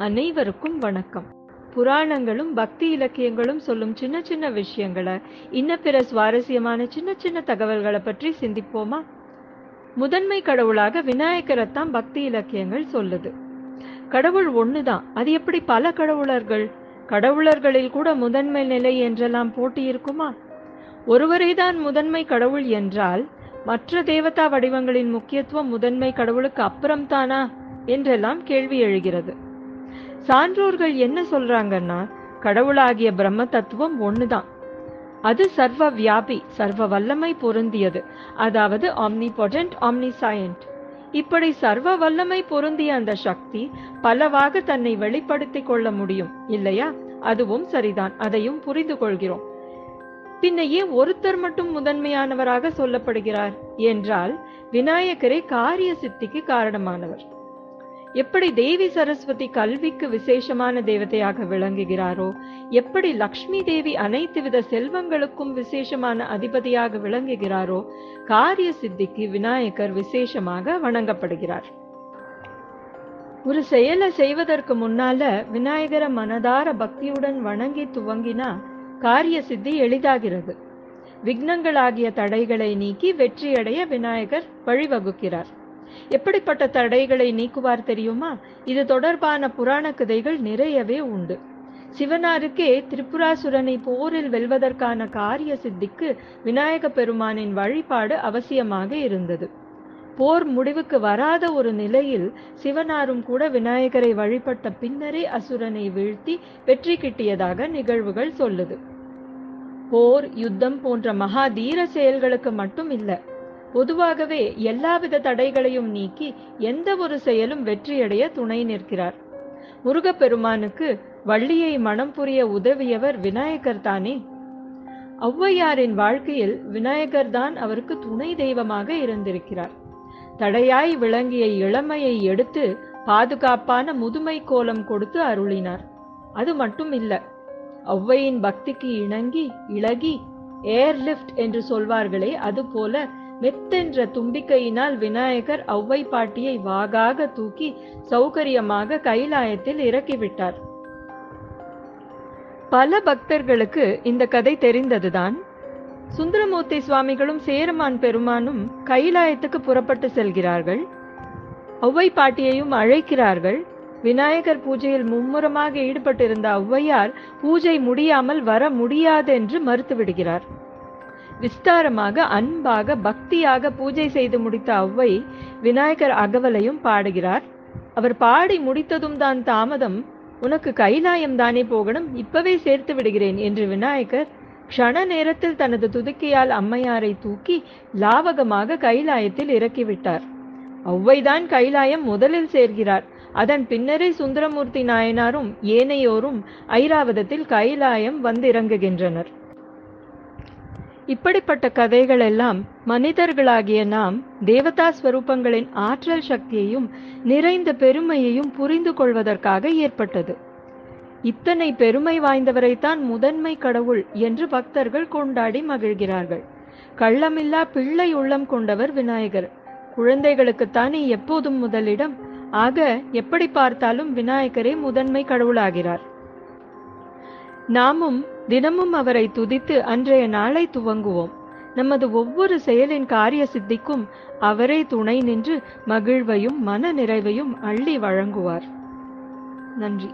அனைவருக்கும் வணக்கம். புராணங்களும் பக்தி இலக்கியங்களும் சொல்லும் சின்ன சின்ன விஷயங்களை இன்ன பிற சுவாரஸ்யமான சின்ன சின்ன தகவல்களை பற்றி சிந்திப்போமா? முதன்மை கடவுளாக விநாயகரைத்தான் பக்தி இலக்கியங்கள் சொல்லுது. கடவுள் ஒண்ணுதான். அது எப்படி பல கடவுளர்கள்? கடவுளர்களில் கூட முதன்மை நிலை என்றெல்லாம் போட்டி இருக்குமா ஒருவரே தான் முதன்மை கடவுள் என்றால் மற்ற தேவதா வடிவங்களின் முக்கியத்துவம் முதன்மை கடவுளுக்கு அப்புறம்தானா? என்றெல்லாம் கேள்வி எழுகிறது. சான்றோர்கள் என்ன சொல்றாங்கன்னா கடவுளாகிய பிரம்ம தத்துவம் ஒண்ணுதான். அது சர்வ வியாபி சர்வ வல்லமை பொருந்தியது. அதாவது ஆம்னிபொடன்ட் ஆம்னிசயன்ட் இப்படி சர்வ வல்லமை பொருந்திய அந்த சக்தி பலவாக தன்னை வெளிப்படுத்திக் கொள்ள முடியும் இல்லையா? அதுவும் சரிதான். அதையும் புரிந்து கொள்கிறோம். பின்ன ஏன் ஒருத்தர் மட்டும் முதன்மையானவராக சொல்லப்படுகிறார்? என்றால் விநாயகரே காரிய சித்திக்கு காரணமானவர். எப்படி தேவி சரஸ்வதி கல்விக்கு விசேஷமான தேவதையாக விளங்குகிறாரோ எப்படி லக்ஷ்மி தேவி அனைத்து வித செல்வங்களுக்கும் விசேஷமான அதிபதியாக விளங்குகிறாரோ காரிய சித்திக்கு விநாயகர் விசேஷமாக வணங்கப்படுகிறார். ஒரு செயலை செய்வதற்கு முன்னால விநாயகரை மனதார பக்தியுடன் வணங்கி துவங்கினா காரிய சித்தி எளிதாகிறது. விக்னங்களாகிய தடைகளை நீக்கி வெற்றியடைய விநாயகர் வழிவகுக்கிறார். எப்படிப்பட்ட தடைகளை நீக்குவார் தெரியுமா? இது தொடர்பான புராண கதைகள் நிறையவே உண்டு. சிவனாருக்கே திரிபுராசுரனை போரில் வெல்வதற்கான காரிய சித்திக்கு விநாயக பெருமானின் வழிபாடு அவசியமாக இருந்தது. போர் முடிவுக்கு வராத ஒரு நிலையில் சிவனாரும் கூட விநாயகரை வழிபட்ட பின்னரே அசுரனை வீழ்த்தி வெற்றி கிட்டியதாக நிகழ்வுகள் சொல்லுது. போர் யுத்தம் போன்ற மகா தீர செயல்களுக்கு மட்டும் இல்ல பொதுவாகவே எல்லாவித தடைகளையும் நீக்கி எந்த ஒரு செயலும் வெற்றியடைய துணை நிற்கிறார். முருகப்பெருமானுக்கு வள்ளியை மனம் புரிய உதவியவர் விநாயகர் தானே? ஔவையாரின் வாழ்க்கையில் விநாயகர் தான் அவருக்கு துணை தெய்வமாக இருந்திருக்கிறார். தடையாய் விளங்கிய இளமையை எடுத்து பாதுகாப்பான முதுமை கோலம் கொடுத்து அருளினார். அது மட்டும் இல்ல ஔவையின் பக்திக்கு இணங்கி இளகி ஏர் லிஃப்ட் என்று சொல்வார்களே அது போல மெத்தென்ற தும்பிக்கையினால் விநாயகர் ஔவை பாட்டியை வாகாக தூக்கி சௌகரியமாக கைலாயத்தில் இறக்கிவிட்டார். பல பக்தர்களுக்கு இந்த கதை தெரிந்ததுதான். சுந்தரமூர்த்தி சுவாமிகளும் சேரமான் பெருமானும் கைலாயத்துக்கு புறப்பட்டு செல்கிறார்கள். ஔவை பாட்டியையும் அழைக்கிறார்கள். விநாயகர் பூஜையில் மும்முரமாக ஈடுபட்டிருந்த ஔவையார் பூஜை முடியாமல் வர முடியாது என்று மறுத்து விடுகிறார் விஸ்தாரமாக அன்பாக பக்தியாக பூஜை செய்து முடித்த ஒளவை விநாயகர் அகவலையும் பாடுகிறார். அவர் பாடி முடித்ததும் தான் தாமதம். உனக்கு கைலாயம் தானே போகணும் இப்பவே சேர்த்து விடுகிறேன் என்று விநாயகர் க்ஷண நேரத்தில் தனது துதுக்கியால் அம்மையாரை தூக்கி லாவகமாக கைலாயத்தில் இறக்கிவிட்டார். ஔவைதான் கைலாயம் முதலில் சேர்கிறார். அதன் பின்னரே சுந்தரமூர்த்தி நாயனாரும் ஏனையோரும் ஐராவதத்தில் கைலாயம் வந்திறங்குகின்றனர். இப்படிப்பட்ட கதைகள் எல்லாம் மனிதர்களாகிய நாம் தேவதா ஸ்வரூபங்களின் ஆற்றல் சக்தியையும் நிறைந்த பெருமையையும் புரிந்து கொள்வதற்காக ஏற்பட்டது. இத்தனை பெருமை வாய்ந்தவரைத்தான் முதன்மை கடவுள் என்று பக்தர்கள் கொண்டாடி மகிழ்கிறார்கள். கள்ளமில்லா பிள்ளை உள்ளம் கொண்டவர் விநாயகர். குழந்தைகளுக்குத்தானே எப்போதும் முதலிடம். ஆக எப்படி பார்த்தாலும் விநாயகரே முதன்மை கடவுளாகிறார். நாமும் தினமும் அவரை துதித்து அன்றைய நாளை துவங்குவோம். நமது ஒவ்வொரு செயலின் காரிய சித்திக்கும் அவரே துணை நின்று மகிழ்வையும் மன நிறைவையும் அள்ளி வழங்குவார். நன்றி.